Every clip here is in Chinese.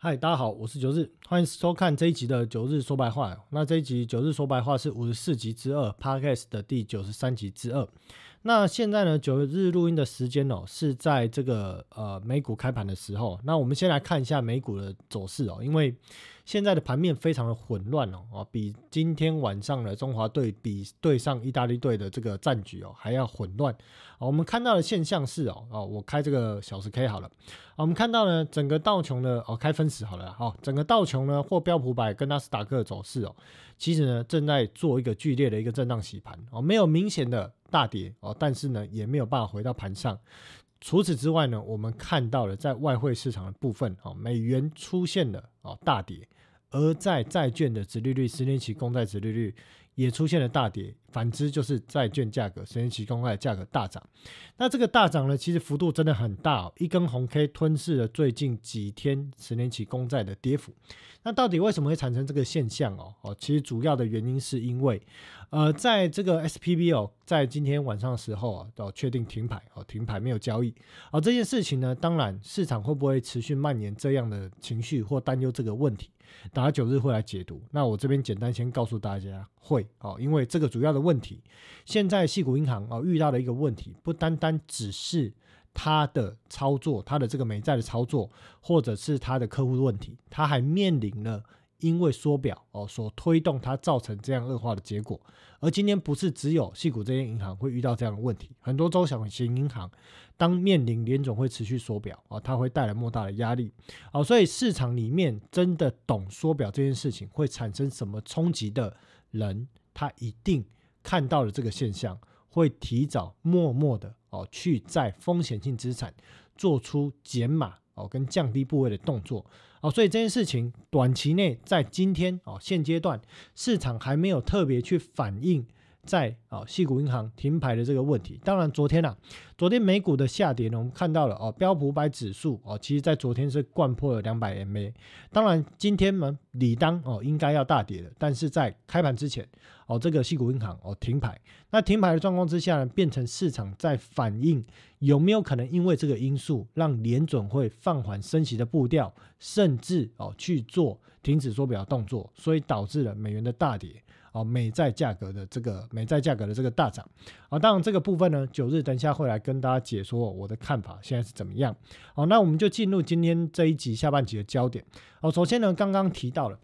嗨，大家好，我是九日，欢迎收看这一集的九日说白话。那这一集九日说白话是五十四集之二，Podcast 的第九十三集之二。那现在呢，九日录音的时间哦，是在这个呃美股开盘的时候。那我们先来看一下美股的走势哦，因为现在的盘面非常的混乱哦，啊，比今天晚上的中华队比对上意大利队的这个战局哦还要混乱。我们看到的现象是哦，哦，我开这个小时 K 好了。我们看到呢，整个道琼的哦开分时好了，好，整个道琼呢或标普百跟纳斯达克的走势哦，其实呢正在做一个剧烈的一个震荡洗盘哦，没有明显的大跌哦，但是呢也没有办法回到盘上。除此之外呢，我们看到了在外汇市场的部分哦，美元出现了哦大跌。而在债券的殖利率，十年期公债殖利率也出现了大跌，反之就是债券价格，十年期公债价格大涨。那这个大涨呢，其实幅度真的很大哦，一根红 K 吞噬了最近几天十年期公债的跌幅。那到底为什么会产生这个现象哦？哦，其实主要的原因是因为，呃，在这个 SPB 哦，在今天晚上的时候啊，到确定停牌哦，停牌没有交易。而这件事情呢，当然市场会不会持续蔓延这样的情绪或担忧这个问题？打了九日会来解读，那我这边简单先告诉大家会哦，因为这个主要的问题，现在细谷银行哦遇到的一个问题，不单单只是它的操作，它的这个美债的操作，或者是它的客户的问题，它还面临了。因为缩表哦所推动它造成这样恶化的结果，而今天不是只有细股这些银行会遇到这样的问题，很多中小型银行当面临联总会持续缩表啊，它会带来莫大的压力哦，所以市场里面真的懂缩表这件事情会产生什么冲击的人，他一定看到了这个现象，会提早默默的哦去在风险性资产做出减码。哦，跟降低部位的动作，哦，所以这件事情短期内在今天哦现阶段市场还没有特别去反映。在啊，细股银行停牌的这个问题，当然昨天啊，昨天美股的下跌呢，我们看到了哦，标普百指数哦，其实在昨天是灌破了两百 MA，当然今天呢，理当哦应该要大跌的，但是在开盘之前哦，这个细股银行哦停牌，那停牌的状况之下呢，变成市场在反映有没有可能因为这个因素让联准会放缓升息的步调，甚至哦去做停止缩表动作，所以导致了美元的大跌。哦，美债价格的这个美债价格的这个大涨，啊，当然这个部分呢，九日等一下会来跟大家解说我的看法现在是怎么样。好，那我们就进入今天这一集下半集的焦点。哦，首先呢，刚刚提到了。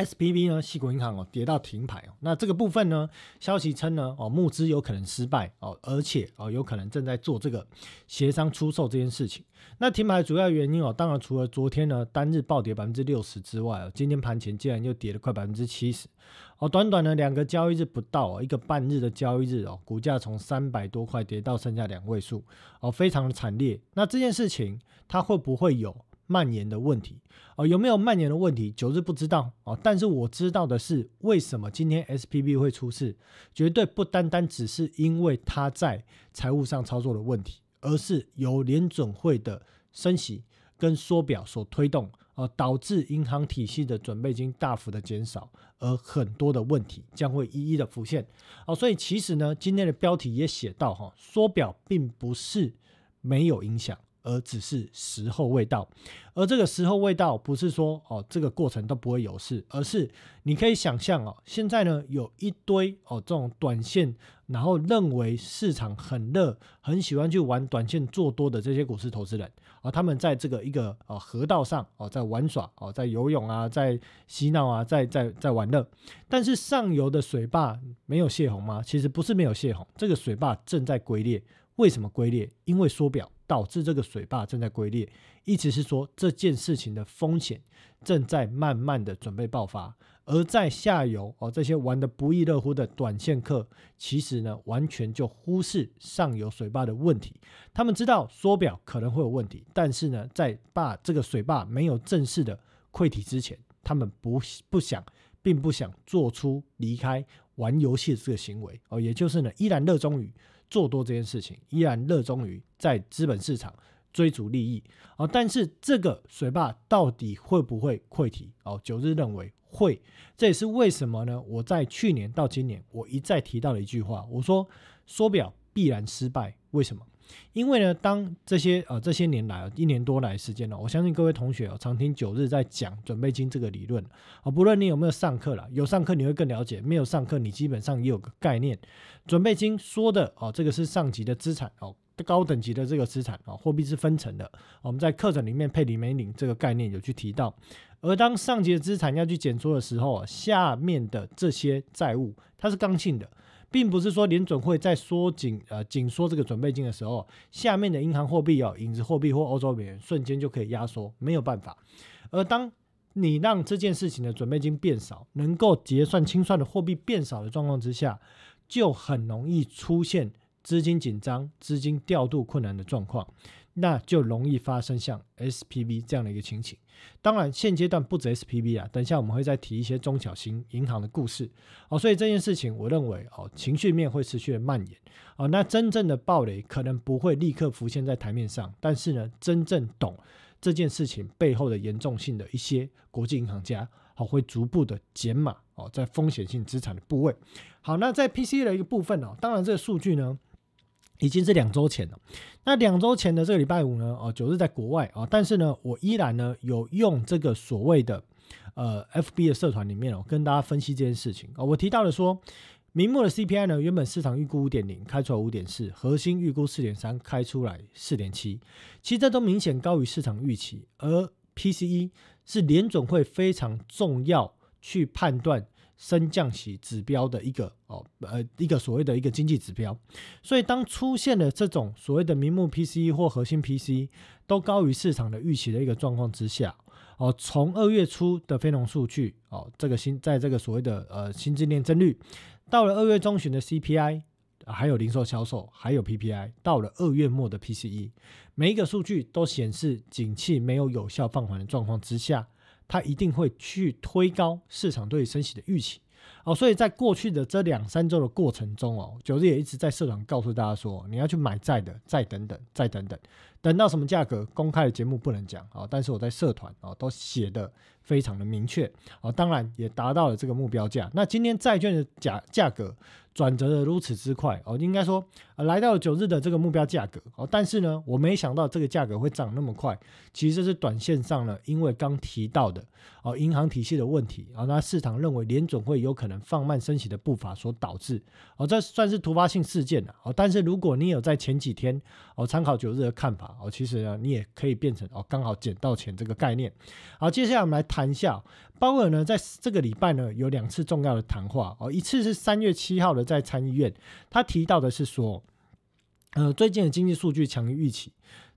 S P B 呢，西国银行哦跌到停牌哦，那这个部分呢，消息称呢哦募资有可能失败哦，而且哦有可能正在做这个协商出售这件事情。那停牌主要原因哦，当然除了昨天呢单日暴跌百分之六十之外哦，今天盘前竟然又跌了快百分之七十哦，短短的两个交易日不到哦一个半日的交易日哦，股价从三百多块跌到剩下两位数哦，非常的惨烈。那这件事情它会不会有？蔓延的问题哦，有没有蔓延的问题？九日不知道哦，但是我知道的是，为什么今天 S P B 会出事，绝对不单单只是因为它在财务上操作的问题，而是由联准会的升息跟缩表所推动，而导致银行体系的准备金大幅的减少，而很多的问题将会一一的浮现哦。所以其实呢，今天的标题也写到哈，缩表并不是没有影响。而只是时候未到，而这个时候未到，不是说哦这个过程都不会有事，而是你可以想象哦，现在呢有一堆哦这种短线，然后认为市场很热，很喜欢去玩短线做多的这些股市投资人啊，他们在这个一个哦河道上哦在玩耍哦在游泳啊，在嬉闹啊，在在在玩乐，但是上游的水坝没有泄洪吗？其实不是没有泄洪，这个水坝正在龟裂。为什么龟裂？因为缩表。导致这个水坝正在龟裂，意思是说这件事情的风险正在慢慢的准备爆发，而在下游哦，这些玩的不亦乐乎的短线客，其实呢完全就忽视上游水坝的问题。他们知道缩表可能会有问题，但是呢，在坝这个水坝没有正式的溃体之前，他们不不想，并不想做出离开玩游戏的这个行为哦，也就是呢，依然热衷于。做多这件事情，依然热衷于在资本市场追逐利益啊！但是这个水坝到底会不会溃堤？哦，九日认为会，这也是为什么呢？我在去年到今年，我一再提到了一句话，我说缩表必然失败，为什么？因为呢，当这些呃这些年来一年多来时间呢，我相信各位同学哦常听九日在讲准备金这个理论哦，不论你有没有上课了，有上课你会更了解，没有上课你基本上也有个概念。准备金说的哦，这个是上级的资产哦，高等级的这个资产哦，货币是分成的。我们在课程里面配里美领这个概念有去提到，而当上级的资产要去减缩的时候，下面的这些债务它是刚性的。并不是说联准会在缩紧呃紧缩这个准备金的时候，下面的银行货币哦，影子货币或欧洲美元瞬间就可以压缩，没有办法。而当你让这件事情的准备金变少，能够结算清算的货币变少的状况之下，就很容易出现资金紧张、资金调度困难的状况。那就容易发生像 SPV 这样的一个情形。当然，现阶段不止 SPV 啊，等一下我们会再提一些中小型银行的故事哦。所以这件事情，我认为哦，情绪面会持续的蔓延哦。那真正的暴雷可能不会立刻浮现在台面上，但是呢，真正懂这件事情背后的严重性的一些国际银行家，哦，会逐步的减码哦，在风险性资产的部位。好，那在 PC 的一个部分哦，当然这个数据呢。已经是两周前了，那两周前的这个礼拜五呢，哦，九日在国外啊，但是呢，我依然呢有用这个所谓的呃 FB 的社团里面哦，跟大家分析这件事情啊，我提到了说，明末的 CPI 呢，原本市场预估五点零，开出来五点四，核心预估四点三，开出来四点七，其实这都明显高于市场预期，而 PCE 是联准会非常重要去判断。升降息指标的一个哦呃一个所谓的一个经济指标，所以当出现了这种所谓的名目 PCE 或核心 PCE 都高于市场的预期的一个状况之下，哦，从二月初的非农数据哦，这个新在这个所谓的呃新质年增率，到了二月中旬的 CPI，还有零售销售，还有 PPI，到了二月末的 PCE，每一个数据都显示景气没有有效放缓的状况之下。它一定会去推高市场对升息的预期。哦，所以在过去的这两三周的过程中哦，九日也一直在社团告诉大家说，你要去买债的，再等等，再等等，等到什么价格，公开的节目不能讲啊，但是我在社团啊都写的非常的明确啊，当然也达到了这个目标价。那今天债券的价价格。转折的如此之快哦，应该说来到九日的这个目标价格哦，但是呢，我没想到这个价格会涨那么快。其实是短线上呢，因为刚提到的哦，银行体系的问题啊，那市场认为联总会有可能放慢升息的步伐所导致哦，这算是突发性事件了哦。但是如果你有在前几天哦参考九日的看法哦，其实呢，你也可以变成哦，刚好捡到钱这个概念。好，接下来我们来谈谈下。鲍尔呢，在这个礼拜呢，有两次重要的谈话哦，一次是三月七号的在参议院，他提到的是说，呃，最近的经济数据强于预期，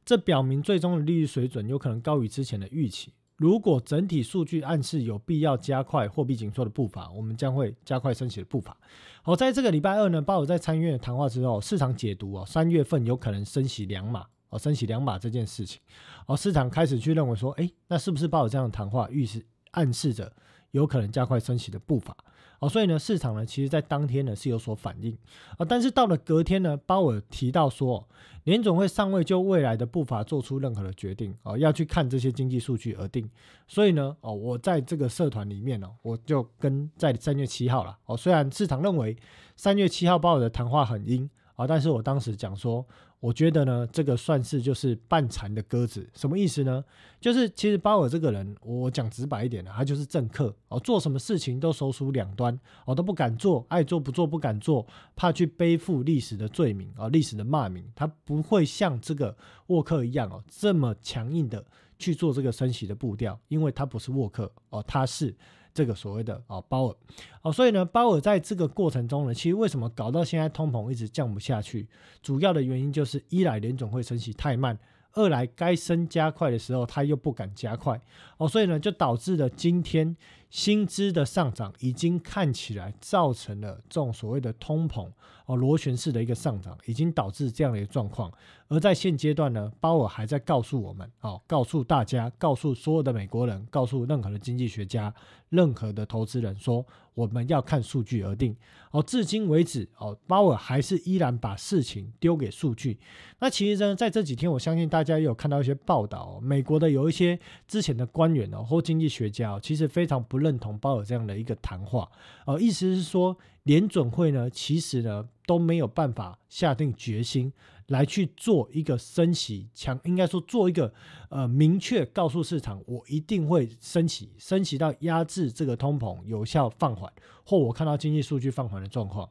这表明最终的利率水准有可能高于之前的预期。如果整体数据暗示有必要加快货币紧缩的步伐，我们将会加快升息的步伐。好，在这个礼拜二呢，鲍尔在参议院的谈话之后，市场解读哦，三月份有可能升息两码哦，升息两码这件事情，哦，市场开始去认为说，哎，那是不是鲍尔这样的谈话预示？暗示着有可能加快升息的步伐，哦，所以呢，市场呢，其实在当天呢是有所反应，啊，但是到了隔天呢，鲍尔提到说，联总会尚未就未来的步伐做出任何的决定，哦，要去看这些经济数据而定，所以呢，哦，我在这个社团里面呢，我就跟在三月七号了，哦，虽然市场认为三月七号鲍尔的谈话很阴，啊，但是我当时讲说。我觉得呢，这个算是就是半残的鸽子，什么意思呢？就是其实鲍尔这个人，我讲直白一点的，他就是政客哦，做什么事情都手鼠两端，哦都不敢做，爱做不做不敢做，怕去背负历史的罪名啊，历史的骂名，他不会像这个沃克一样哦，这么强硬的去做这个升息的步调，因为他不是沃克哦，他是。这个所谓的啊鲍尔，哦，所以呢，鲍尔在这个过程中呢，其实为什么搞到现在通膨一直降不下去？主要的原因就是一来联总会升息太慢，二来该升加快的时候他又不敢加快，哦，所以呢，就导致了今天薪资的上涨已经看起来造成了这种所谓的通膨哦螺旋式的一个上涨，已经导致这样的一个状况。而在现阶段呢，鲍尔还在告诉我们，哦，告诉大家，告诉所有的美国人，告诉任何的经济学家、任何的投资人，说我们要看数据而定。哦，至今为止，哦，鲍尔还是依然把事情丢给数据。那其实呢，在这几天，我相信大家也有看到一些报道，美国的有一些之前的官员哦或经济学家哦，其实非常不认同鲍尔这样的一个谈话，呃，意思是说联准会呢，其实呢都没有办法下定决心来去做一个升息强，应该说做一个呃明确告诉市场，我一定会升息，升息到压制这个通膨有效放缓，或我看到经济数据放缓的状况，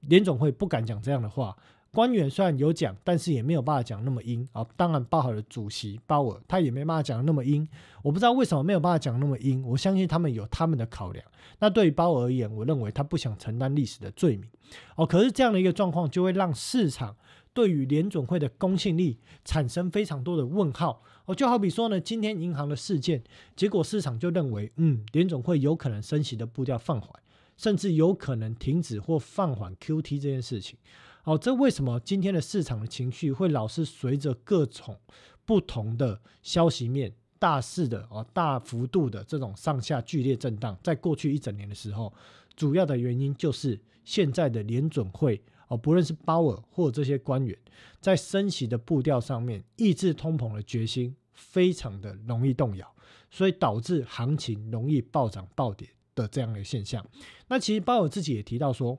联总会不敢讲这样的话。官员虽然有讲，但是也没有办法讲那么阴啊。当然，包好了主席鲍尔，他也没办法讲那么阴。我不知道为什么没有办法讲那么阴。我相信他们有他们的考量。那对于鲍尔而言，我认为他不想承担历史的罪名哦。可是这样的一个状况，就会让市场对于联准会的公信力产生非常多的问号哦。就好比说呢，今天银行的事件，结果市场就认为，嗯，联准会有可能升息的步调放缓，甚至有可能停止或放缓 QT 这件事情。哦，这为什么今天的市场的情绪会老是随着各种不同的消息面、大势的哦大幅度的这种上下剧烈震荡？在过去一整年的时候，主要的原因就是现在的联准会哦，不论是鲍尔或这些官员，在升息的步调上面，抑制通膨的决心非常的容易动摇，所以导致行情容易暴涨暴跌的这样的现象。那其实鲍尔自己也提到说。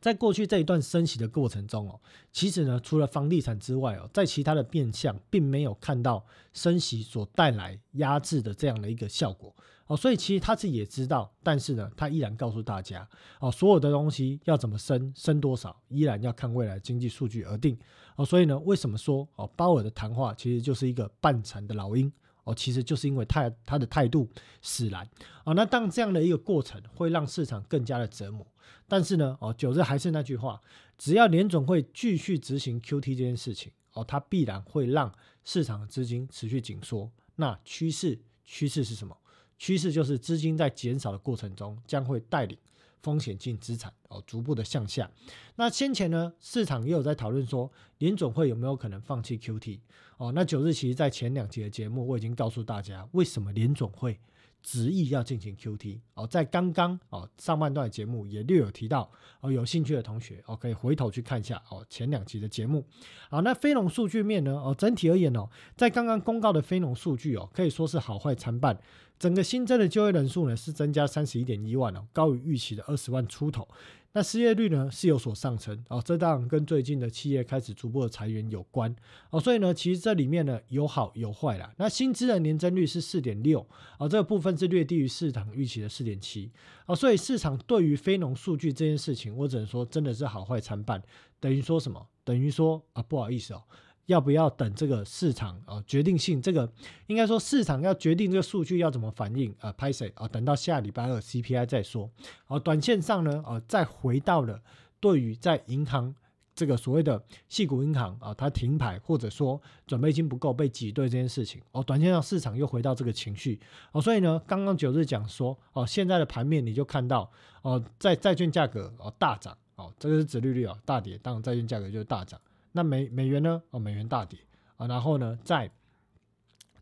在过去这一段升息的过程中哦，其实呢，除了房地产之外哦，在其他的变相并没有看到升息所带来压制的这样的一个效果哦，所以其实他自己也知道，但是呢，他依然告诉大家哦，所有的东西要怎么升，升多少，依然要看未来经济数据而定哦，所以呢，为什么说哦，鲍尔的谈话其实就是一个半残的老鹰？哦，其实就是因为他他的态度使然哦，那当这样的一个过程会让市场更加的折磨。但是呢，哦，九日还是那句话，只要联总会继续执行 QT 这件事情，哦，它必然会让市场的资金持续紧缩。那趋势趋势是什么？趋势就是资金在减少的过程中，将会带领风险性资产哦逐步的向下。那先前呢，市场也有在讨论说，联总会有没有可能放弃 QT？哦，那九日其实在前两集的节目，我已经告诉大家为什么联总会执意要进行 QT。哦，在刚刚哦上半段的节目也略有提到。哦，有兴趣的同学哦，可以回头去看一下哦前两集的节目。好，那非农数据面呢？哦，整体而言哦，在刚刚公告的非农数据哦，可以说是好坏参半。整个新增的就业人数呢是增加三十一点一万哦，高于预期的二十万出头。那失业率呢是有所上升哦，这当然跟最近的企业开始逐步的裁员有关哦，所以呢，其实这里面呢有好有坏啦。那薪资的年增率是四点六哦，这个部分是略低于市场预期的四点七哦，所以市场对于非农数据这件事情，我只能说真的是好坏参半，等于说什么？等于说啊，不好意思哦。要不要等这个市场啊决定性？这个应该说市场要决定这个数据要怎么反应啊？拍谁啊？等到下礼拜二 CPI 再说。哦，短线上呢，啊，再回到了对于在银行这个所谓的细股银行啊，它停牌或者说准备金不够被挤兑这件事情，哦，短线上市场又回到这个情绪。哦，所以呢，刚刚九日讲说，哦，现在的盘面你就看到，哦，在债券价格哦大涨，哦，这个是指利率啊大跌，当然债券价格就是大涨。那美美元呢？哦，美元大跌啊，然后呢，在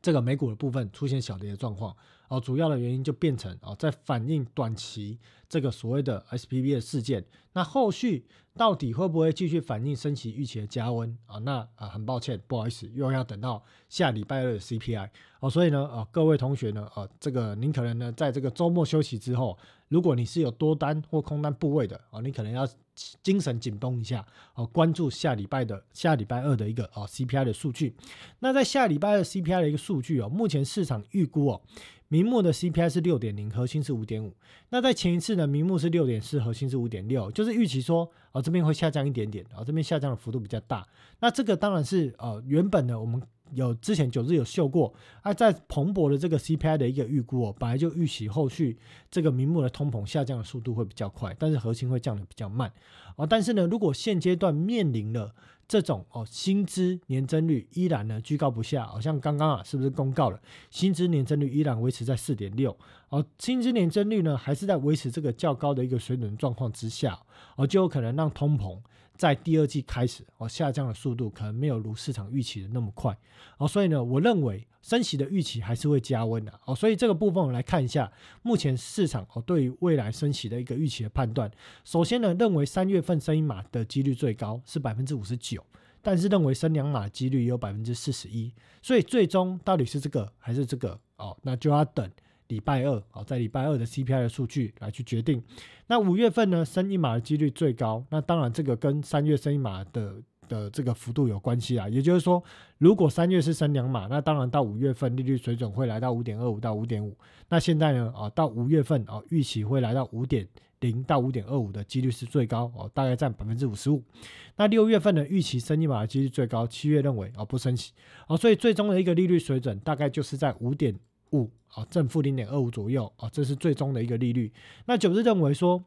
这个美股的部分出现小跌的状况哦，主要的原因就变成哦，在反映短期这个所谓的 SPB 的事件。那后续到底会不会继续反映升息预期的加温啊？那啊，很抱歉，不好意思，又要等到下礼拜二的 CPI 哦。所以呢，啊，各位同学呢，哦，这个您可能呢，在这个周末休息之后，如果你是有多单或空单部位的啊，你可能要。精神紧绷一下哦，关注下礼拜的下礼拜二的一个哦 CPI 的数据。那在下礼拜二 CPI 的一个数据哦，目前市场预估哦，明目的 CPI 是六点零，核心是五点五。那在前一次呢，明目是六点四，核心是五点六，就是预期说哦这边会下降一点点，哦这边下降的幅度比较大。那这个当然是呃原本呢我们。有之前九日有秀过啊，在蓬勃的这个 CPI 的一个预估哦，本来就预期后续这个明目的通膨下降的速度会比较快，但是核心会降的比较慢哦。但是呢，如果现阶段面临了这种哦薪资年增率依然呢居高不下，好像刚刚啊是不是公告了薪资年增率依然维持在四点六哦，薪资年增率呢还是在维持这个较高的一个水准状况之下哦，就有可能让通膨。在第二季开始哦，下降的速度可能没有如市场预期的那么快。哦，所以呢，我认为升息的预期还是会加温的。哦，所以这个部分我们来看一下目前市场哦对于未来升息的一个预期的判断。首先呢，认为三月份升一码的几率最高是百分之五十九，但是认为升两码几率也有百分之四十一，所以最终到底是这个还是这个哦，那就要等礼拜二哦，在礼拜二的 CPI 的数据来去决定。那五月份呢，升一码的几率最高。那当然，这个跟三月升一码的的这个幅度有关系啊。也就是说，如果三月是升两码，那当然到五月份利率水准会来到五点二五到五点五。那现在呢，啊，到五月份啊，预期会来到五点零到五点二五的几率是最高哦，大概占百分之五十五。那六月份呢，预期升一码的几率最高，七月认为啊不升息哦，所以最终的一个利率水准大概就是在五点五啊正负零点二五左右啊，这是最终的一个利率。那九日认为说，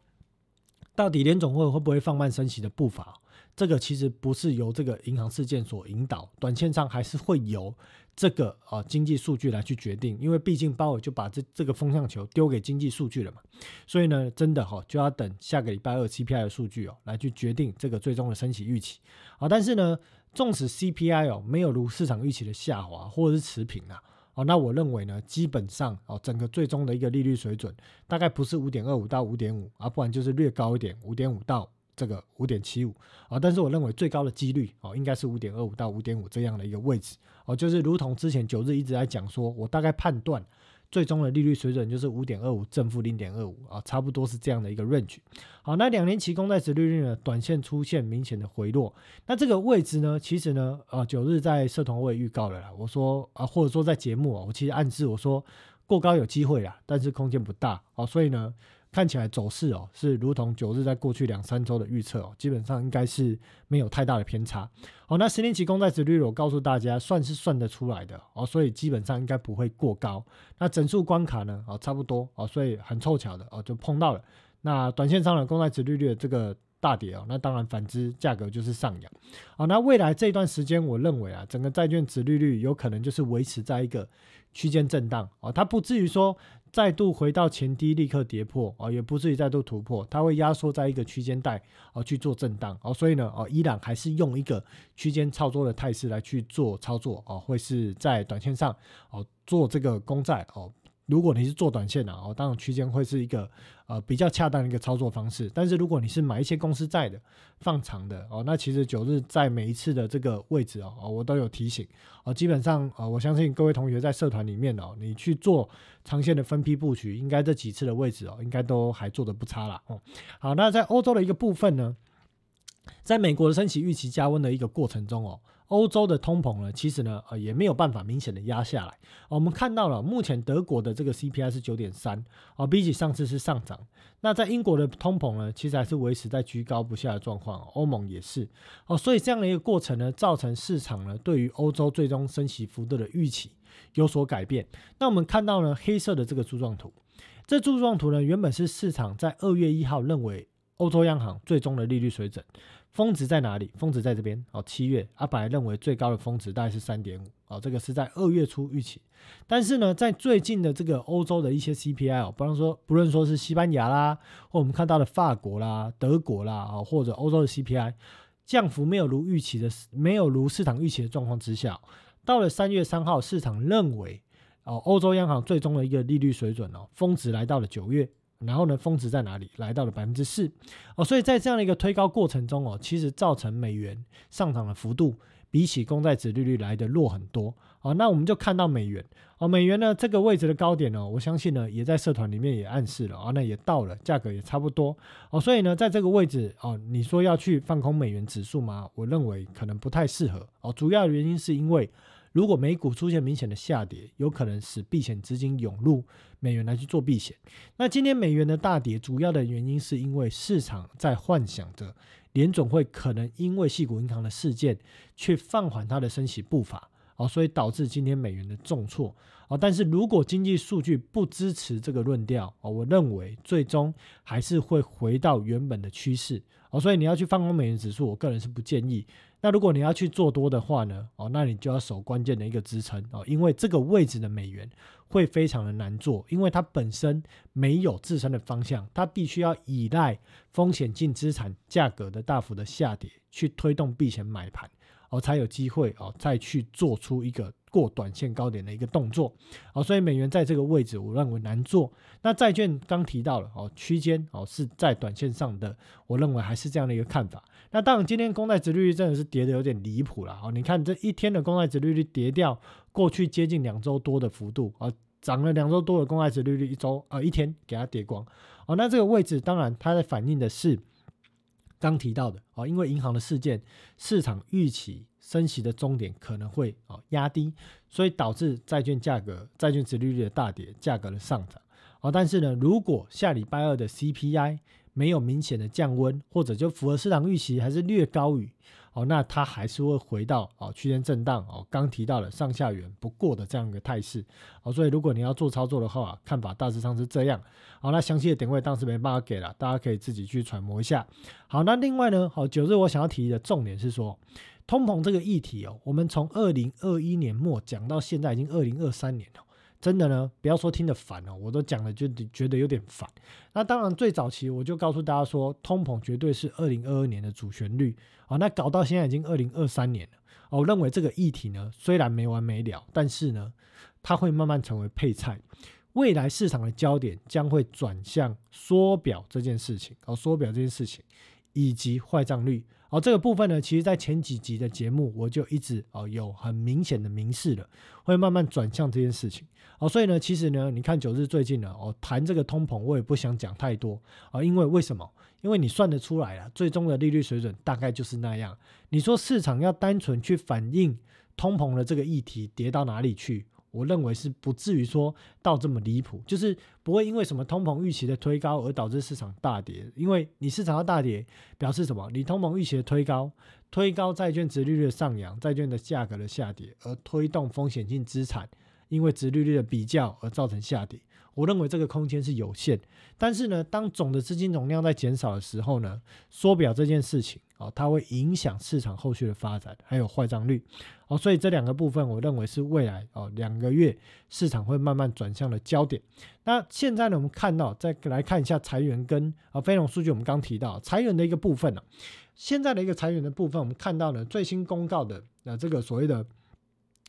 到底联总会会不会放慢升息的步伐？这个其实不是由这个银行事件所引导，短线上还是会由这个啊经济数据来去决定，因为毕竟鲍尔就把这这个风向球丢给经济数据了嘛，所以呢，真的哈就要等下个礼拜二 CPI 的数据哦来去决定这个最终的升息预期啊。但是呢，纵使 CPI 哦没有如市场预期的下滑或者是持平啊，那我认为呢，基本上哦整个最终的一个利率水准大概不是五点二五到五点五啊，不然就是略高一点，五点五到。这个五点七五啊，但是我认为最高的几率哦，应该是五点二五到五点五这样的一个位置哦，就是如同之前九日一直在讲说，我大概判断最终的利率水准就是五点二五正负零点二五啊，差不多是这样的一个 range。好，那两年期公债值利率呢，短线出现明显的回落，那这个位置呢，其实呢，呃，九日在社团我也预告了啦，我说啊，或者说在节目啊，我其实暗示我说过高有机会啦，但是空间不大哦，所以呢。看起来走势哦，是如同九日在过去两三周的预测哦，基本上应该是没有太大的偏差。好，那十年期公债殖率我告诉大家，算是算得出来的哦，所以基本上应该不会过高。那整数关卡呢？哦，差不多哦，所以很凑巧的哦，就碰到了。那短线上的公债殖利率的这个大跌哦，那当然反之价格就是上扬。好，那未来这段时间，我认为啊，整个债券殖利率有可能就是维持在一个区间震荡哦，它不至于说。再度回到前低，立刻跌破啊，也不至于再度突破，它会压缩在一个区间带啊去做震荡哦，所以呢，哦，依然还是用一个区间操作的态势来去做操作哦，会是在短线上哦做这个公债哦。如果你是做短线的哦，当然区间会是一个呃比较恰当的一个操作方式。但是如果你是买一些公司债的放长的哦，那其实九日在每一次的这个位置哦，我都有提醒哦。基本上啊，我相信各位同学在社团里面哦，你去做长线的分批布局，应该这几次的位置哦，应该都还做的不差了哦。好，那在欧洲的一个部分呢，在美国的升息预期加温的一个过程中哦。欧洲的通膨呢，其实呢，呃，也没有办法明显的压下来。我们看到了，目前德国的这个 CPI 是九点三，哦，比起上次是上涨。那在英国的通膨呢，其实还是维持在居高不下的状况。欧盟也是，哦，所以这样的一个过程呢，造成市场呢对于欧洲最终升息幅度的预期有所改变。那我们看到呢，黑色的这个柱状图，这柱状图呢，原本是市场在二月一号认为欧洲央行最终的利率水准。峰值在哪里？峰值在这边哦。七月，阿本来认为最高的峰值大概是三点五哦，这个是在二月初预期。但是呢，在最近的这个欧洲的一些 CPI 哦，不论说不论说是西班牙啦，或我们看到的法国啦、德国啦啊，或者欧洲的 CPI 降幅没有如预期的，没有如市场预期的状况之下，到了三月三号，市场认为哦，欧洲央行最终的一个利率水准哦，峰值来到了九月。然后呢，峰值在哪里？来到了百分之四哦，所以在这样的一个推高过程中哦，其实造成美元上涨的幅度比起公债值利率来的弱很多哦。那我们就看到美元哦，美元呢这个位置的高点呢，我相信呢也在社团里面也暗示了啊，那也到了，价格也差不多哦。所以呢，在这个位置哦，你说要去放空美元指数吗？我认为可能不太适合哦。主要原因是因为。如果美股出现明显的下跌，有可能使避险资金涌入美元来去做避险。那今天美元的大跌，主要的原因是因为市场在幻想着联总会可能因为系股银行的事件，去放缓它的升息步伐，哦，所以导致今天美元的重挫，哦。但是如果经济数据不支持这个论调，哦，我认为最终还是会回到原本的趋势，哦，所以你要去放空美元指数，我个人是不建议。那如果你要去做多的话呢？哦，那你就要守关键的一个支撑哦，因为这个位置的美元会非常的难做，因为它本身没有自身的方向，它必须要依赖风险净资产价格的大幅的下跌去推动避险买盘，哦，才有机会哦再去做出一个过短线高点的一个动作，哦，所以美元在这个位置我认为难做。那债券刚提到了哦，区间哦是在短线上的，我认为还是这样的一个看法。那当然，今天公债殖利率真的是跌的有点离谱了哦，你看这一天的公债殖利率跌掉过去接近两周多的幅度啊，涨了两周多的公债殖利率一周啊一天给它跌光哦，那这个位置当然它在反映的是刚提到的哦，因为银行的事件，市场预期。升息的终点可能会哦压低，所以导致债券价格、债券值利率的大跌，价格的上涨。哦，但是呢，如果下礼拜二的 CPI 没有明显的降温，或者就符合市场预期，还是略高于。哦，那它还是会回到哦区间震荡哦，刚提到了上下缘不过的这样一个态势哦，所以如果你要做操作的话，看法大致上是这样。好，那详细的点位当时没办法给了，大家可以自己去揣摩一下。好，那另外呢，好九日我想要提的重点是说，通膨这个议题哦，我们从二零二一年末讲到现在已经二零二三年了。真的呢，不要说听得烦哦，我都讲了就觉得有点烦。那当然，最早期我就告诉大家说，通膨绝对是二零二二年的主旋律啊。那搞到现在已经二零二三年了，我认为这个议题呢，虽然没完没了，但是呢，它会慢慢成为配菜。未来市场的焦点将会转向缩表这件事情，哦，缩表这件事情以及坏账率。哦，这个部分呢，其实在前几集的节目我就一直哦有很明显的明示了，会慢慢转向这件事情。哦，所以呢，其实呢，你看九日最近呢，哦谈这个通膨，我也不想讲太多啊，因为为什么？因为你算得出来了，最终的利率水准大概就是那样。你说市场要单纯去反映通膨的这个议题跌到哪里去？我认为是不至于说到这么离谱，就是不会因为什么通膨预期的推高而导致市场大跌。因为你市场要大跌，表示什么？你通膨预期的推高，推高债券值利率的上扬，债券的价格的下跌，而推动风险性资产因为值利率的比较而造成下跌。我认为这个空间是有限。但是呢，当总的资金总量在减少的时候呢，缩表这件事情。哦，它会影响市场后续的发展，还有坏账率。哦，所以这两个部分，我认为是未来哦两个月市场会慢慢转向的焦点。那现在呢，我们看到再来看一下裁员跟啊非农数据，我们刚提到裁员的一个部分呢，现在的一个裁员的部分，我们看到呢最新公告的那这个所谓的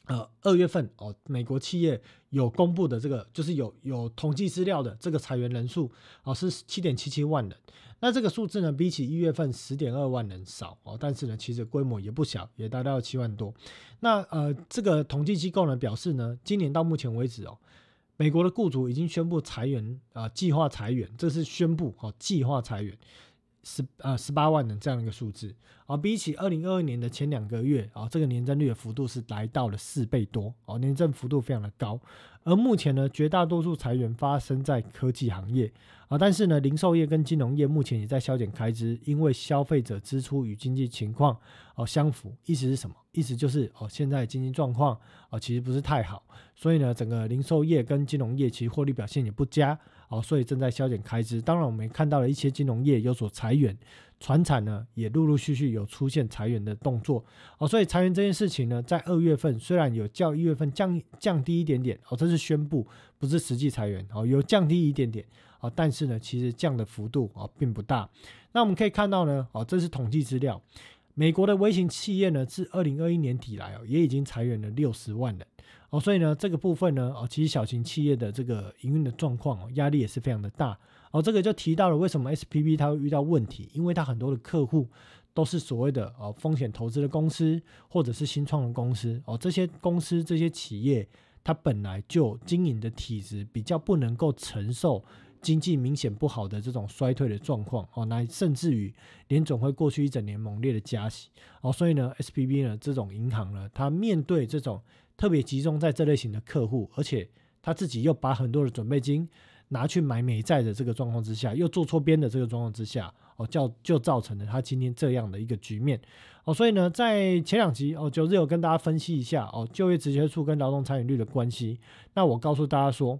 呃二月份哦，美国企业有公布的这个就是有有统计资料的这个裁员人数哦是七点七七万人。那这个数字呢，比起一月份十点二万人少哦，但是呢，其实规模也不小，也达到七万多。那呃，这个统计机构呢表示呢，今年到目前为止哦，美国的雇主已经宣布裁员啊，计划裁员，这是宣布哦，计划裁员十呃十八万人这样一个数字啊，比起二零二二年的前两个月啊，这个年增率的幅度是来到了四倍多哦，年增幅度非常的高。而目前呢，绝大多数裁员发生在科技行业。啊，但是呢，零售业跟金融业目前也在削减开支，因为消费者支出与经济情况哦相符。意思是什么？意思就是哦，现在经济状况哦其实不是太好，所以呢，整个零售业跟金融业其实获利表现也不佳哦，所以正在削减开支。当然，我们也看到了一些金融业有所裁员，船产呢也陆陆续续有出现裁员的动作哦，所以裁员这件事情呢，在二月份虽然有较一月份降降低一点点哦，这是宣布，不是实际裁员哦，有降低一点点。哦，但是呢，其实降的幅度啊并不大。那我们可以看到呢，哦，这是统计资料，美国的微型企业呢，自二零二一年底来哦，也已经裁员了六十万人。哦，所以呢，这个部分呢，哦，其实小型企业的这个营运的状况哦，压力也是非常的大。哦，这个就提到了为什么 SPB 它会遇到问题，因为它很多的客户都是所谓的哦风险投资的公司，或者是新创的公司。哦，这些公司这些企业，它本来就经营的体质比较不能够承受。经济明显不好的这种衰退的状况哦，那甚至于联总会过去一整年猛烈的加息哦，所以呢，S P B 呢这种银行呢，它面对这种特别集中在这类型的客户，而且他自己又把很多的准备金拿去买美债的这个状况之下，又做错边的这个状况之下哦，叫就造成了他今天这样的一个局面哦，所以呢，在前两集哦，九日有跟大家分析一下哦，就业直接数跟劳动参与率的关系，那我告诉大家说。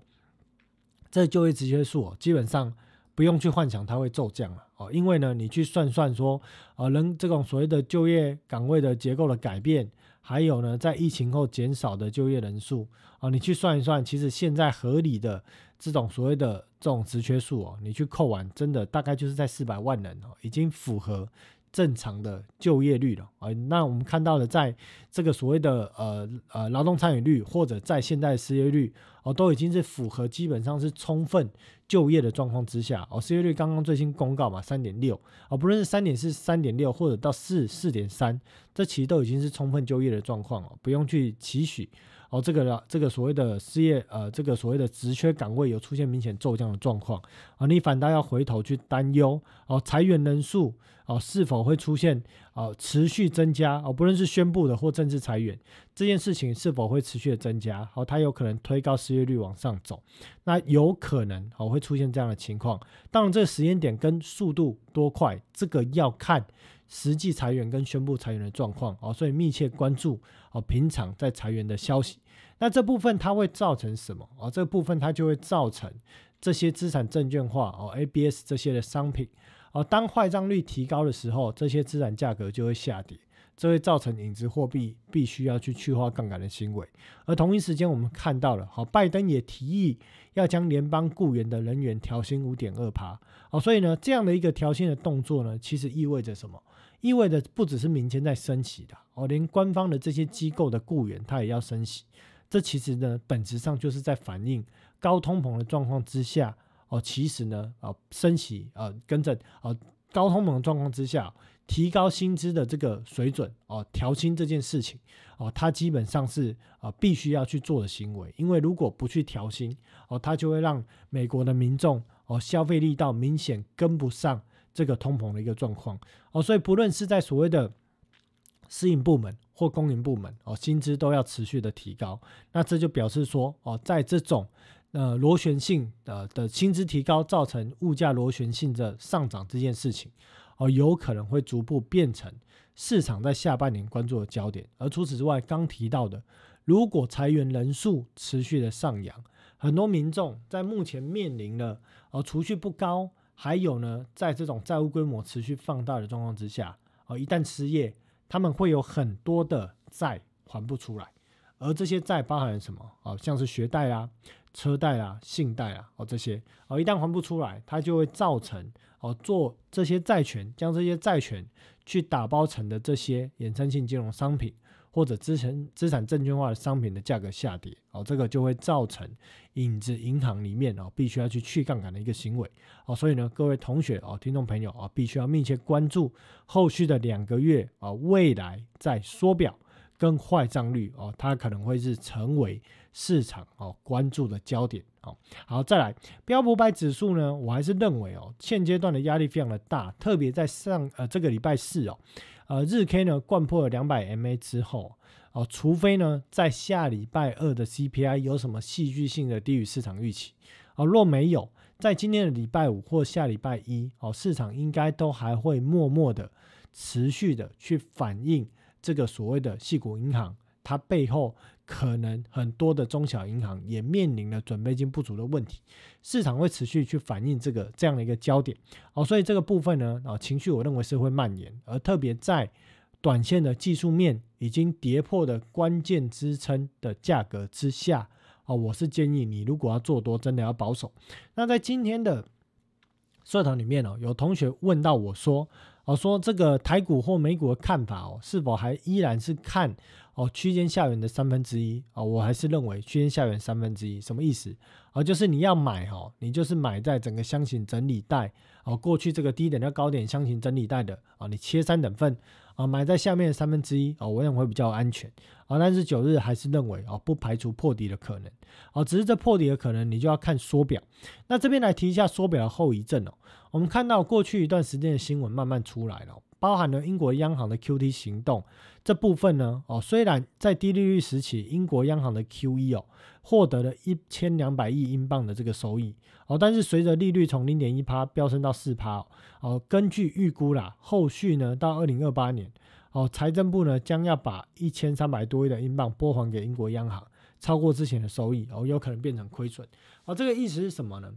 这就业直接数基本上不用去幻想它会骤降了哦，因为呢，你去算算说，呃，人这种所谓的就业岗位的结构的改变，还有呢，在疫情后减少的就业人数。啊，你去算一算，其实现在合理的这种所谓的这种职缺数哦，你去扣完，真的大概就是在四百万人哦，已经符合正常的就业率了啊。那我们看到的，在这个所谓的呃呃劳动参与率，或者在现在失业率哦，都已经是符合基本上是充分就业的状况之下哦。失业率刚刚最新公告嘛，三点六啊，不论是三点四、三点六，或者到四四点三，这其实都已经是充分就业的状况哦，不用去期许。哦，这个了，这个所谓的失业，呃，这个所谓的职缺岗位有出现明显骤降的状况，啊，你反倒要回头去担忧，哦，裁员人数，哦，是否会出现，哦，持续增加，哦，不论是宣布的或政治裁员，这件事情是否会持续的增加，哦，它有可能推高失业率往上走，那有可能，哦，会出现这样的情况，当然这个时间点跟速度多快，这个要看。实际裁员跟宣布裁员的状况哦，所以密切关注哦，平常在裁员的消息。那这部分它会造成什么哦？这部分它就会造成这些资产证券化哦，ABS 这些的商品哦，当坏账率提高的时候，这些资产价格就会下跌，这会造成影子货币必须要去去化杠杆的行为。而同一时间，我们看到了好，拜登也提议要将联邦雇员的人员调薪五点二趴哦，所以呢，这样的一个调薪的动作呢，其实意味着什么？意味着不只是民间在升息的哦，连官方的这些机构的雇员他也要升息。这其实呢，本质上就是在反映高通膨的状况之下哦，其实呢啊升息啊跟着啊高通膨的状况之下，提高薪资的这个水准哦，调薪这件事情哦，它基本上是啊必须要去做的行为。因为如果不去调薪哦，它就会让美国的民众哦消费力道明显跟不上。这个通膨的一个状况哦，所以不论是在所谓的私营部门或公营部门哦，薪资都要持续的提高。那这就表示说哦，在这种呃螺旋性呃的薪资提高造成物价螺旋性的上涨这件事情哦，有可能会逐步变成市场在下半年关注的焦点。而除此之外，刚提到的，如果裁员人数持续的上扬，很多民众在目前面临了哦储蓄不高。还有呢，在这种债务规模持续放大的状况之下，哦，一旦失业，他们会有很多的债还不出来，而这些债包含什么？哦，像是学贷啊、车贷啊、信贷啊，哦，这些，哦，一旦还不出来，它就会造成哦，做这些债权，将这些债权去打包成的这些衍生性金融商品。或者资产资产证券化的商品的价格下跌，哦，这个就会造成影子银行里面哦必须要去去杠杆的一个行为，哦，所以呢，各位同学哦，听众朋友啊，必须要密切关注后续的两个月啊，未来在缩表跟坏账率哦，它可能会是成为市场哦关注的焦点哦。好，再来标普百指数呢，我还是认为哦，现阶段的压力非常的大，特别在上呃这个礼拜四哦。呃，日 K 呢贯破了两百 MA 之后，哦，除非呢在下礼拜二的 CPI 有什么戏剧性的低于市场预期，哦，若没有，在今天的礼拜五或下礼拜一，哦，市场应该都还会默默的持续的去反映这个所谓的系股银行，它背后。可能很多的中小银行也面临了准备金不足的问题，市场会持续去反映这个这样的一个焦点哦，所以这个部分呢啊情绪我认为是会蔓延，而特别在短线的技术面已经跌破的关键支撑的价格之下哦，我是建议你如果要做多，真的要保守。那在今天的社团里面哦，有同学问到我说哦，说这个台股或美股的看法哦，是否还依然是看？哦，区间下缘的三分之一啊，我还是认为区间下缘三分之一什么意思啊？就是你要买哈，你就是买在整个箱型整理带哦，过去这个低点到高点箱型整理带的啊，你切三等份啊，买在下面的三分之一啊，我认为会比较安全啊。但是九日还是认为啊，不排除破底的可能啊，只是这破底的可能你就要看缩表。那这边来提一下缩表的后遗症哦，我们看到过去一段时间的新闻慢慢出来了。包含了英国央行的 QT 行动这部分呢，哦，虽然在低利率时期，英国央行的 QE 哦获得了一千两百亿英镑的这个收益哦，但是随着利率从零点一趴飙升到四趴哦，根据预估啦，后续呢到二零二八年哦，财政部呢将要把一千三百多亿的英镑拨还给英国央行，超过之前的收益哦，有可能变成亏损哦，这个意思是什么呢？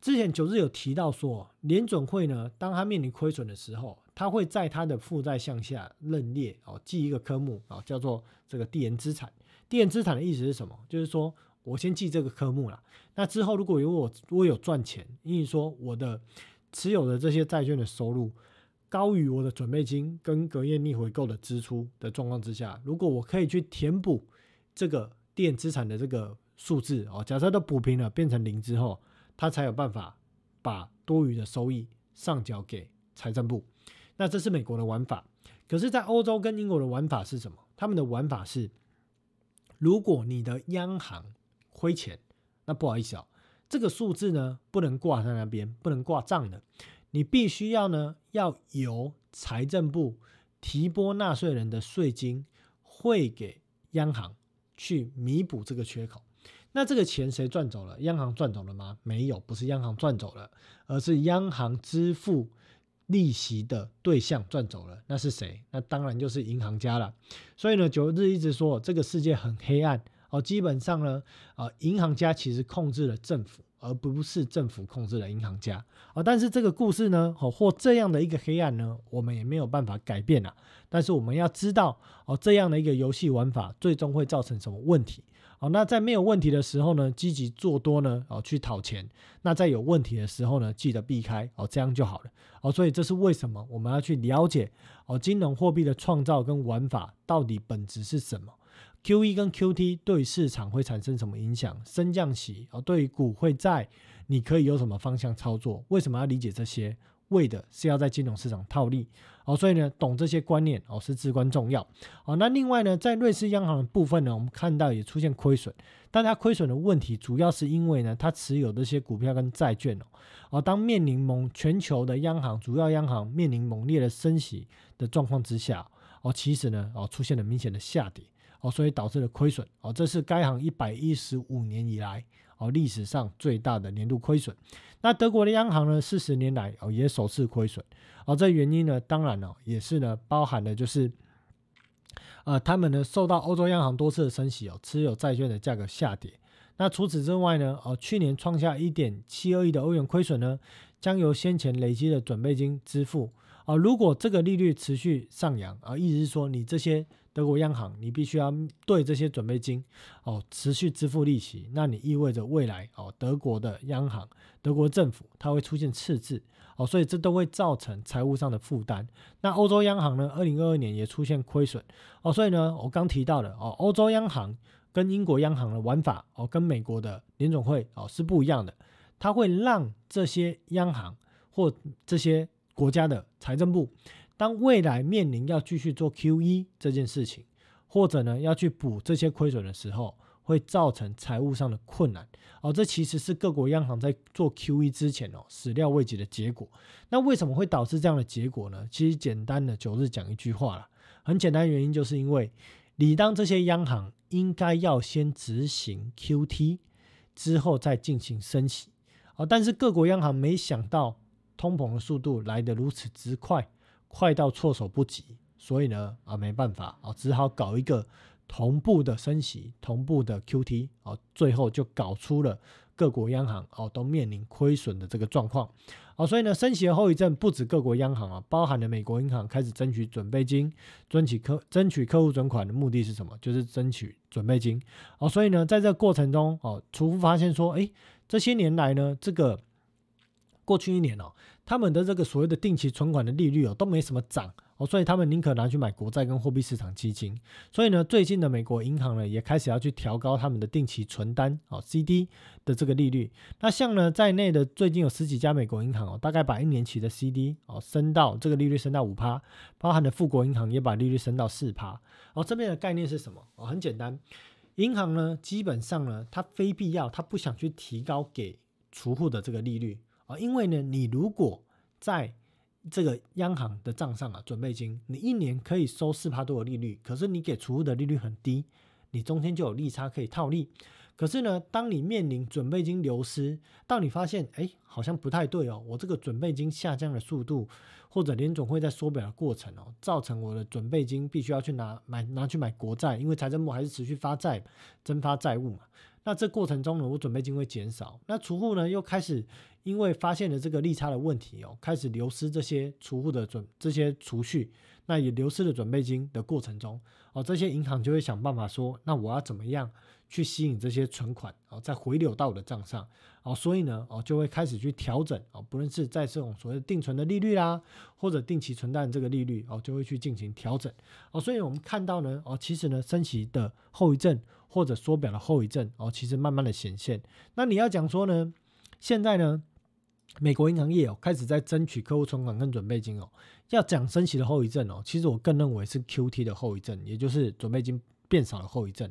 之前九日有提到说，联准会呢，当他面临亏损的时候。他会在他的负债项下认列哦，记一个科目啊，叫做这个递延资产。递延资产的意思是什么？就是说我先记这个科目了。那之后如果有我我有赚钱，因为说我的持有的这些债券的收入高于我的准备金跟隔夜逆回购的支出的状况之下，如果我可以去填补这个电资产的这个数字哦，假设都补平了变成零之后，他才有办法把多余的收益上缴给财政部。那这是美国的玩法。可是，在欧洲跟英国的玩法是什么？他们的玩法是，如果你的央行亏钱，那不好意思哦，这个数字呢不能挂在那边，不能挂账的，你必须要呢要由财政部提拨纳税人的税金汇给央行去弥补这个缺口。那这个钱谁赚走了？央行赚走了吗？没有，不是央行赚走了，而是央行支付。利息的对象赚走了，那是谁？那当然就是银行家了。所以呢，九日一直说这个世界很黑暗哦。基本上呢，啊，银行家其实控制了政府，而不是政府控制了银行家啊。但是这个故事呢，哦，或这样的一个黑暗呢，我们也没有办法改变啊。但是我们要知道哦，这样的一个游戏玩法最终会造成什么问题？好，那在没有问题的时候呢，积极做多呢，哦，去讨钱；那在有问题的时候呢，记得避开，哦，这样就好了。哦，所以这是为什么我们要去了解哦，金融货币的创造跟玩法到底本质是什么？QE 跟 QT 对市场会产生什么影响？升降息哦，对于股会债，你可以有什么方向操作？为什么要理解这些？为的是要在金融市场套利，哦，所以呢，懂这些观念哦是至关重要。哦，那另外呢，在瑞士央行的部分呢，我们看到也出现亏损，但它亏损的问题主要是因为呢，它持有这些股票跟债券哦，哦，当面临蒙全球的央行主要央行面临猛烈的升息的状况之下，哦，其实呢，哦，出现了明显的下跌，哦，所以导致了亏损，哦，这是该行一百一十五年以来。哦，历史上最大的年度亏损。那德国的央行呢，四十年来哦也首次亏损。哦，这原因呢，当然哦也是呢，包含的就是，呃，他们呢受到欧洲央行多次的升息哦，持有债券的价格下跌。那除此之外呢，哦，去年创下一点七二亿的欧元亏损呢，将由先前累积的准备金支付。哦，如果这个利率持续上扬，啊，意思是说你这些。德国央行，你必须要对这些准备金哦持续支付利息，那你意味着未来哦德国的央行、德国政府它会出现赤字哦，所以这都会造成财务上的负担。那欧洲央行呢，二零二二年也出现亏损哦，所以呢，我刚提到的哦，欧洲央行跟英国央行的玩法哦，跟美国的联总会哦是不一样的，它会让这些央行或这些国家的财政部。当未来面临要继续做 QE 这件事情，或者呢要去补这些亏损的时候，会造成财务上的困难。哦，这其实是各国央行在做 QE 之前哦始料未及的结果。那为什么会导致这样的结果呢？其实简单的九日讲一句话了，很简单原因就是因为理当这些央行应该要先执行 QT 之后再进行升息。哦，但是各国央行没想到通膨的速度来得如此之快。快到措手不及，所以呢啊没办法啊，只好搞一个同步的升息，同步的 QT 啊，最后就搞出了各国央行哦都面临亏损的这个状况啊，所以呢升息的后遗症不止各国央行啊，包含了美国银行开始争取准备金，争取客争取客户存款的目的是什么？就是争取准备金哦，所以呢在这个过程中哦，储户发现说，哎，这些年来呢这个。过去一年哦，他们的这个所谓的定期存款的利率哦都没什么涨哦，所以他们宁可拿去买国债跟货币市场基金。所以呢，最近的美国银行呢也开始要去调高他们的定期存单哦 CD 的这个利率。那像呢在内的最近有十几家美国银行哦，大概把一年期的 CD 哦升到这个利率升到五趴，包含的富国银行也把利率升到四趴。哦，这边的概念是什么？哦，很简单，银行呢基本上呢它非必要，它不想去提高给储户的这个利率。啊，因为呢，你如果在这个央行的账上啊，准备金，你一年可以收四趴多的利率，可是你给储户的利率很低，你中间就有利差可以套利。可是呢，当你面临准备金流失，当你发现哎，好像不太对哦，我这个准备金下降的速度，或者联总会在缩表的过程哦，造成我的准备金必须要去拿买拿去买国债，因为财政部还是持续发债增发债务嘛。那这过程中呢，我准备金会减少，那储户呢又开始。因为发现了这个利差的问题哦，开始流失这些储户的准这些储蓄，那也流失了准备金的过程中。哦，这些银行就会想办法说，那我要怎么样去吸引这些存款哦，再回流到我的账上。哦，所以呢哦就会开始去调整哦，不论是在这种所谓定存的利率啦，或者定期存单这个利率哦，就会去进行调整。哦，所以我们看到呢哦，其实呢升息的后遗症或者缩表的后遗症哦，其实慢慢的显现。那你要讲说呢，现在呢，美国银行业哦开始在争取客户存款跟准备金哦，要讲升息的后遗症哦，其实我更认为是 Q T 的后遗症，也就是准备金。变少的后遗症，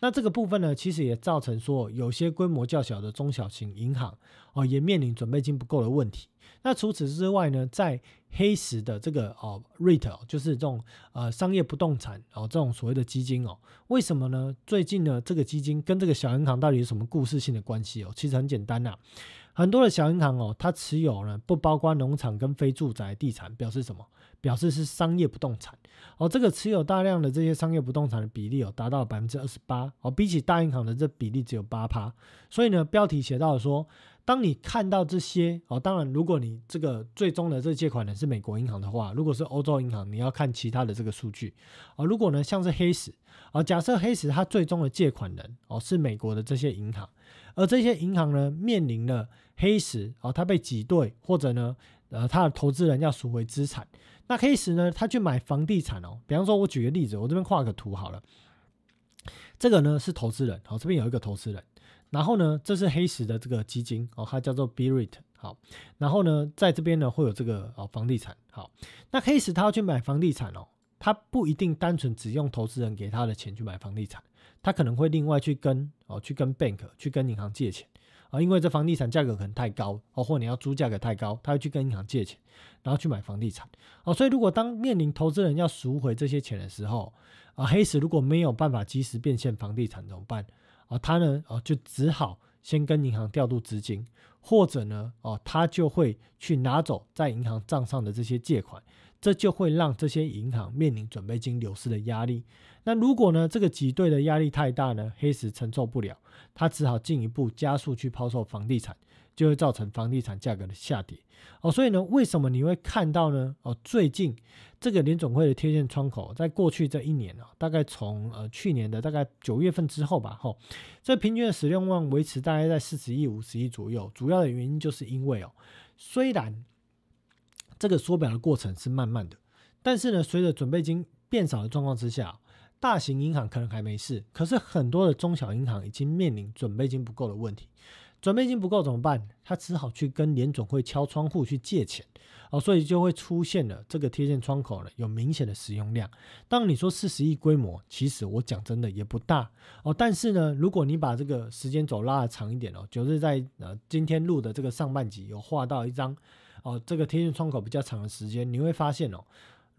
那这个部分呢，其实也造成说有些规模较小的中小型银行哦，也面临准备金不够的问题。那除此之外呢，在黑石的这个哦，REIT 就是这种呃商业不动产哦，这种所谓的基金哦，为什么呢？最近呢，这个基金跟这个小银行到底有什么故事性的关系哦？其实很简单呐，很多的小银行哦，它持有呢不包括农场跟非住宅地产，表示什么？表示是商业不动产。哦，这个持有大量的这些商业不动产的比例哦，达到百分之二十八哦，比起大银行的这比例只有八趴。所以呢，标题写到说，当你看到这些哦，当然如果你这个最终的这借款人是美国银行的话，如果是欧洲银行，你要看其他的这个数据哦。如果呢像是黑石啊，假设黑石它最终的借款人哦是美国的这些银行，而这些银行呢面临了黑石哦，它被挤兑或者呢呃它的投资人要赎回资产。那黑石呢？他去买房地产哦。比方说，我举个例子，我这边画个图好了。这个呢是投资人，好，这边有一个投资人。然后呢，这是黑石的这个基金哦，它叫做 b r i t 好。然后呢，在这边呢会有这个哦房地产，好。那黑石他要去买房地产哦，他不一定单纯只用投资人给他的钱去买房地产，他可能会另外去跟哦去跟 bank 去跟银行借钱。啊，因为这房地产价格可能太高，哦，或你要租价格太高，他会去跟银行借钱，然后去买房地产。哦，所以如果当面临投资人要赎回这些钱的时候，啊，黑石如果没有办法及时变现房地产怎么办？啊，他呢，哦，就只好先跟银行调度资金，或者呢，哦，他就会去拿走在银行账上的这些借款，这就会让这些银行面临准备金流失的压力。那如果呢，这个挤兑的压力太大呢，黑石承受不了，他只好进一步加速去抛售房地产，就会造成房地产价格的下跌。哦，所以呢，为什么你会看到呢？哦，最近这个联总会的贴现窗口，在过去这一年啊，大概从呃去年的大概九月份之后吧，吼，这平均的使用量维持大概在四十亿、五十亿左右。主要的原因就是因为哦，虽然这个缩表的过程是慢慢的，但是呢，随着准备金变少的状况之下。大型银行可能还没事，可是很多的中小银行已经面临准备金不够的问题。准备金不够怎么办？他只好去跟联总会敲窗户去借钱哦，所以就会出现了这个贴现窗口呢有明显的使用量。当你说四十亿规模，其实我讲真的也不大哦。但是呢，如果你把这个时间轴拉的长一点哦，就是在呃今天录的这个上半集有画到一张哦这个贴现窗口比较长的时间，你会发现哦。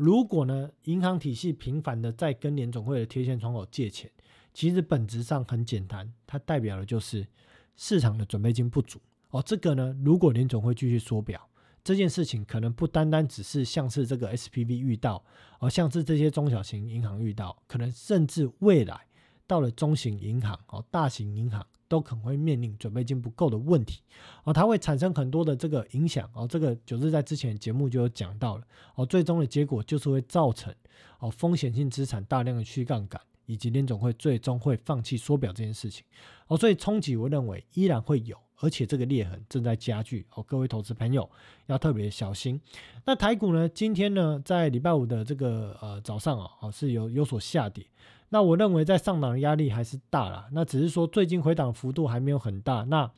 如果呢，银行体系频繁的在跟联总会的贴现窗口借钱，其实本质上很简单，它代表的就是市场的准备金不足哦。这个呢，如果联总会继续缩表，这件事情可能不单单只是像是这个 SPV 遇到，而像是这些中小型银行遇到，可能甚至未来到了中型银行哦，大型银行。都可能会面临准备金不够的问题，哦，它会产生很多的这个影响，哦，这个九日在之前节目就有讲到了，哦，最终的结果就是会造成，哦，风险性资产大量的去杠杆，以及联总会最终会放弃缩表这件事情，哦，所以冲击我认为依然会有，而且这个裂痕正在加剧，哦，各位投资朋友要特别小心。那台股呢，今天呢，在礼拜五的这个呃早上啊，哦，是有有所下跌。那我认为在上档的压力还是大了，那只是说最近回档幅度还没有很大，那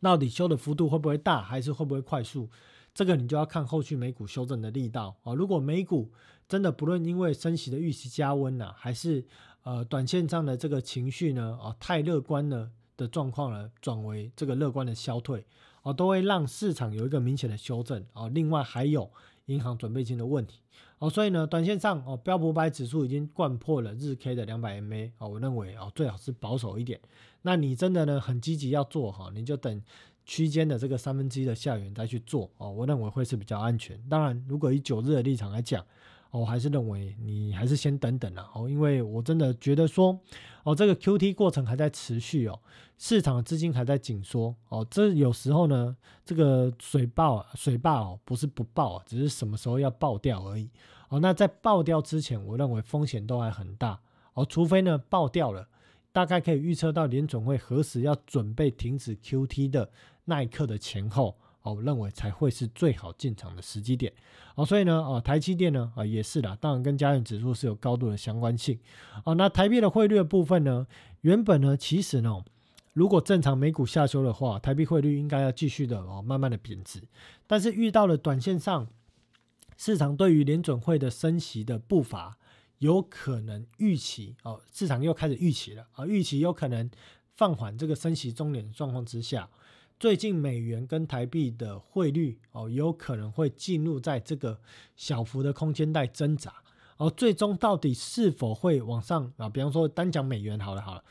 到底修的幅度会不会大，还是会不会快速？这个你就要看后续美股修正的力道啊。如果美股真的不论因为升息的预期加温了，还是呃短线上的这个情绪呢啊太乐观了的状况呢，转为这个乐观的消退啊，都会让市场有一个明显的修正啊。另外还有。银行准备金的问题，哦，所以呢，短线上哦，标普百指数已经贯破了日 K 的两百 MA，哦，我认为哦，最好是保守一点。那你真的呢很积极要做哈，你就等区间的这个三分之一的下缘再去做哦，我认为会是比较安全。当然，如果以九日的立场来讲。我还是认为你还是先等等啦，哦，因为我真的觉得说，哦，这个 Q T 过程还在持续哦，市场资金还在紧缩哦，这有时候呢，这个水爆水爆哦，不是不爆啊，只是什么时候要爆掉而已哦。那在爆掉之前，我认为风险都还很大哦，除非呢爆掉了，大概可以预测到联总会何时要准备停止 QT 的那一刻的前后，我认为才会是最好进场的时机点。哦，所以呢，哦，台积电呢，啊，也是啦，当然跟加权指数是有高度的相关性。哦，那台币的汇率的部分呢，原本呢，其实呢，如果正常美股下修的话，台币汇率应该要继续的哦，慢慢的贬值。但是遇到了短线上市场对于联准会的升息的步伐。有可能预期哦，市场又开始预期了啊，预期有可能放缓这个升息中点状况之下，最近美元跟台币的汇率哦，有可能会进入在这个小幅的空间带挣扎，而，最终到底是否会往上啊？比方说单讲美元好了好了，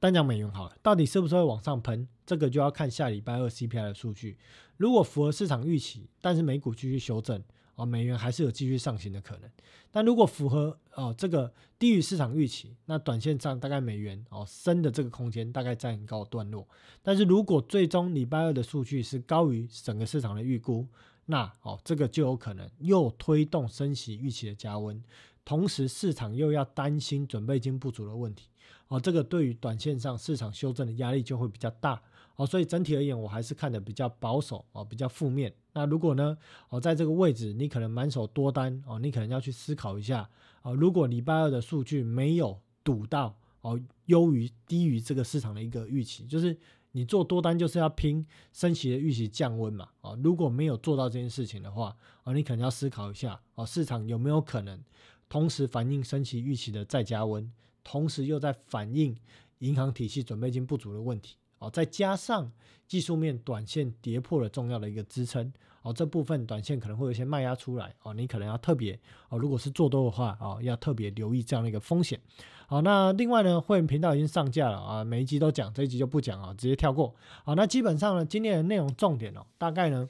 单讲美元好了，到底是不是会往上喷？这个就要看下礼拜二 CPI 的数据，如果符合市场预期，但是美股继续修正。哦，美元还是有继续上行的可能，但如果符合哦这个低于市场预期，那短线上大概美元哦升的这个空间大概在很高的段落。但是如果最终礼拜二的数据是高于整个市场的预估，那哦这个就有可能又推动升息预期的加温，同时市场又要担心准备金不足的问题，哦这个对于短线上市场修正的压力就会比较大。哦，所以整体而言，我还是看的比较保守哦，比较负面。那如果呢，哦，在这个位置，你可能满手多单哦，你可能要去思考一下哦。如果礼拜二的数据没有赌到哦，优于低于这个市场的一个预期，就是你做多单就是要拼升息的预期降温嘛。哦，如果没有做到这件事情的话，哦，你可能要思考一下哦，市场有没有可能同时反映升息预期的再加温，同时又在反映银行体系准备金不足的问题。哦，再加上技术面短线跌破了重要的一个支撑，哦，这部分短线可能会有一些卖压出来，哦，你可能要特别，哦，如果是做多的话，哦，要特别留意这样的一个风险。好，那另外呢，会员频道已经上架了啊，每一集都讲，这一集就不讲啊，直接跳过。好，那基本上呢，今天的内容重点哦，大概呢，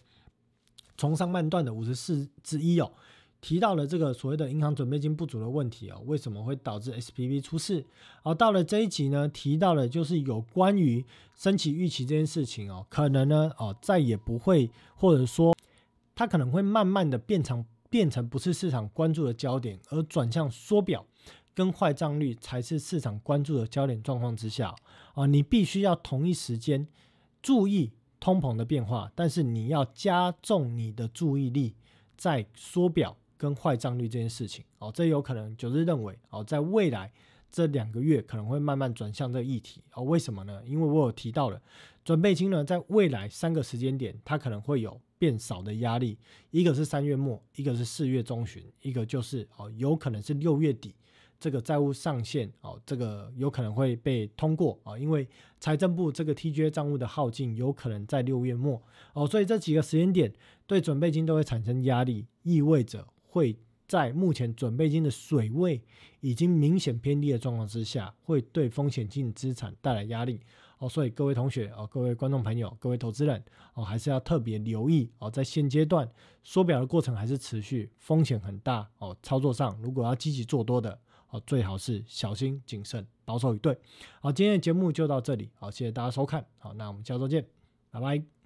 从上半段的五十四之一哦。提到了这个所谓的银行准备金不足的问题哦，为什么会导致 SPV 出事？好，到了这一集呢，提到了就是有关于升起预期这件事情哦，可能呢哦再也不会，或者说它可能会慢慢的变成变成不是市场关注的焦点，而转向缩表跟坏账率才是市场关注的焦点状况之下啊，你必须要同一时间注意通膨的变化，但是你要加重你的注意力在缩表。跟坏账率这件事情，哦，这有可能九日认为，哦，在未来这两个月可能会慢慢转向这个议题，哦，为什么呢？因为我有提到了准备金呢，在未来三个时间点，它可能会有变少的压力，一个是三月末，一个是四月中旬，一个就是哦，有可能是六月底。这个债务上限哦，这个有可能会被通过啊，因为财政部这个 TGA 账务的耗尽有可能在六月末哦，所以这几个时间点对准备金都会产生压力，意味着。会在目前准备金的水位已经明显偏低的状况之下，会对风险性资产带来压力哦。所以各位同学哦，各位观众朋友，各位投资人哦，还是要特别留意哦。在现阶段缩表的过程还是持续，风险很大哦。操作上如果要积极做多的哦，最好是小心谨慎，保守以对。好，今天的节目就到这里，好，谢谢大家收看，好，那我们下周见，拜拜。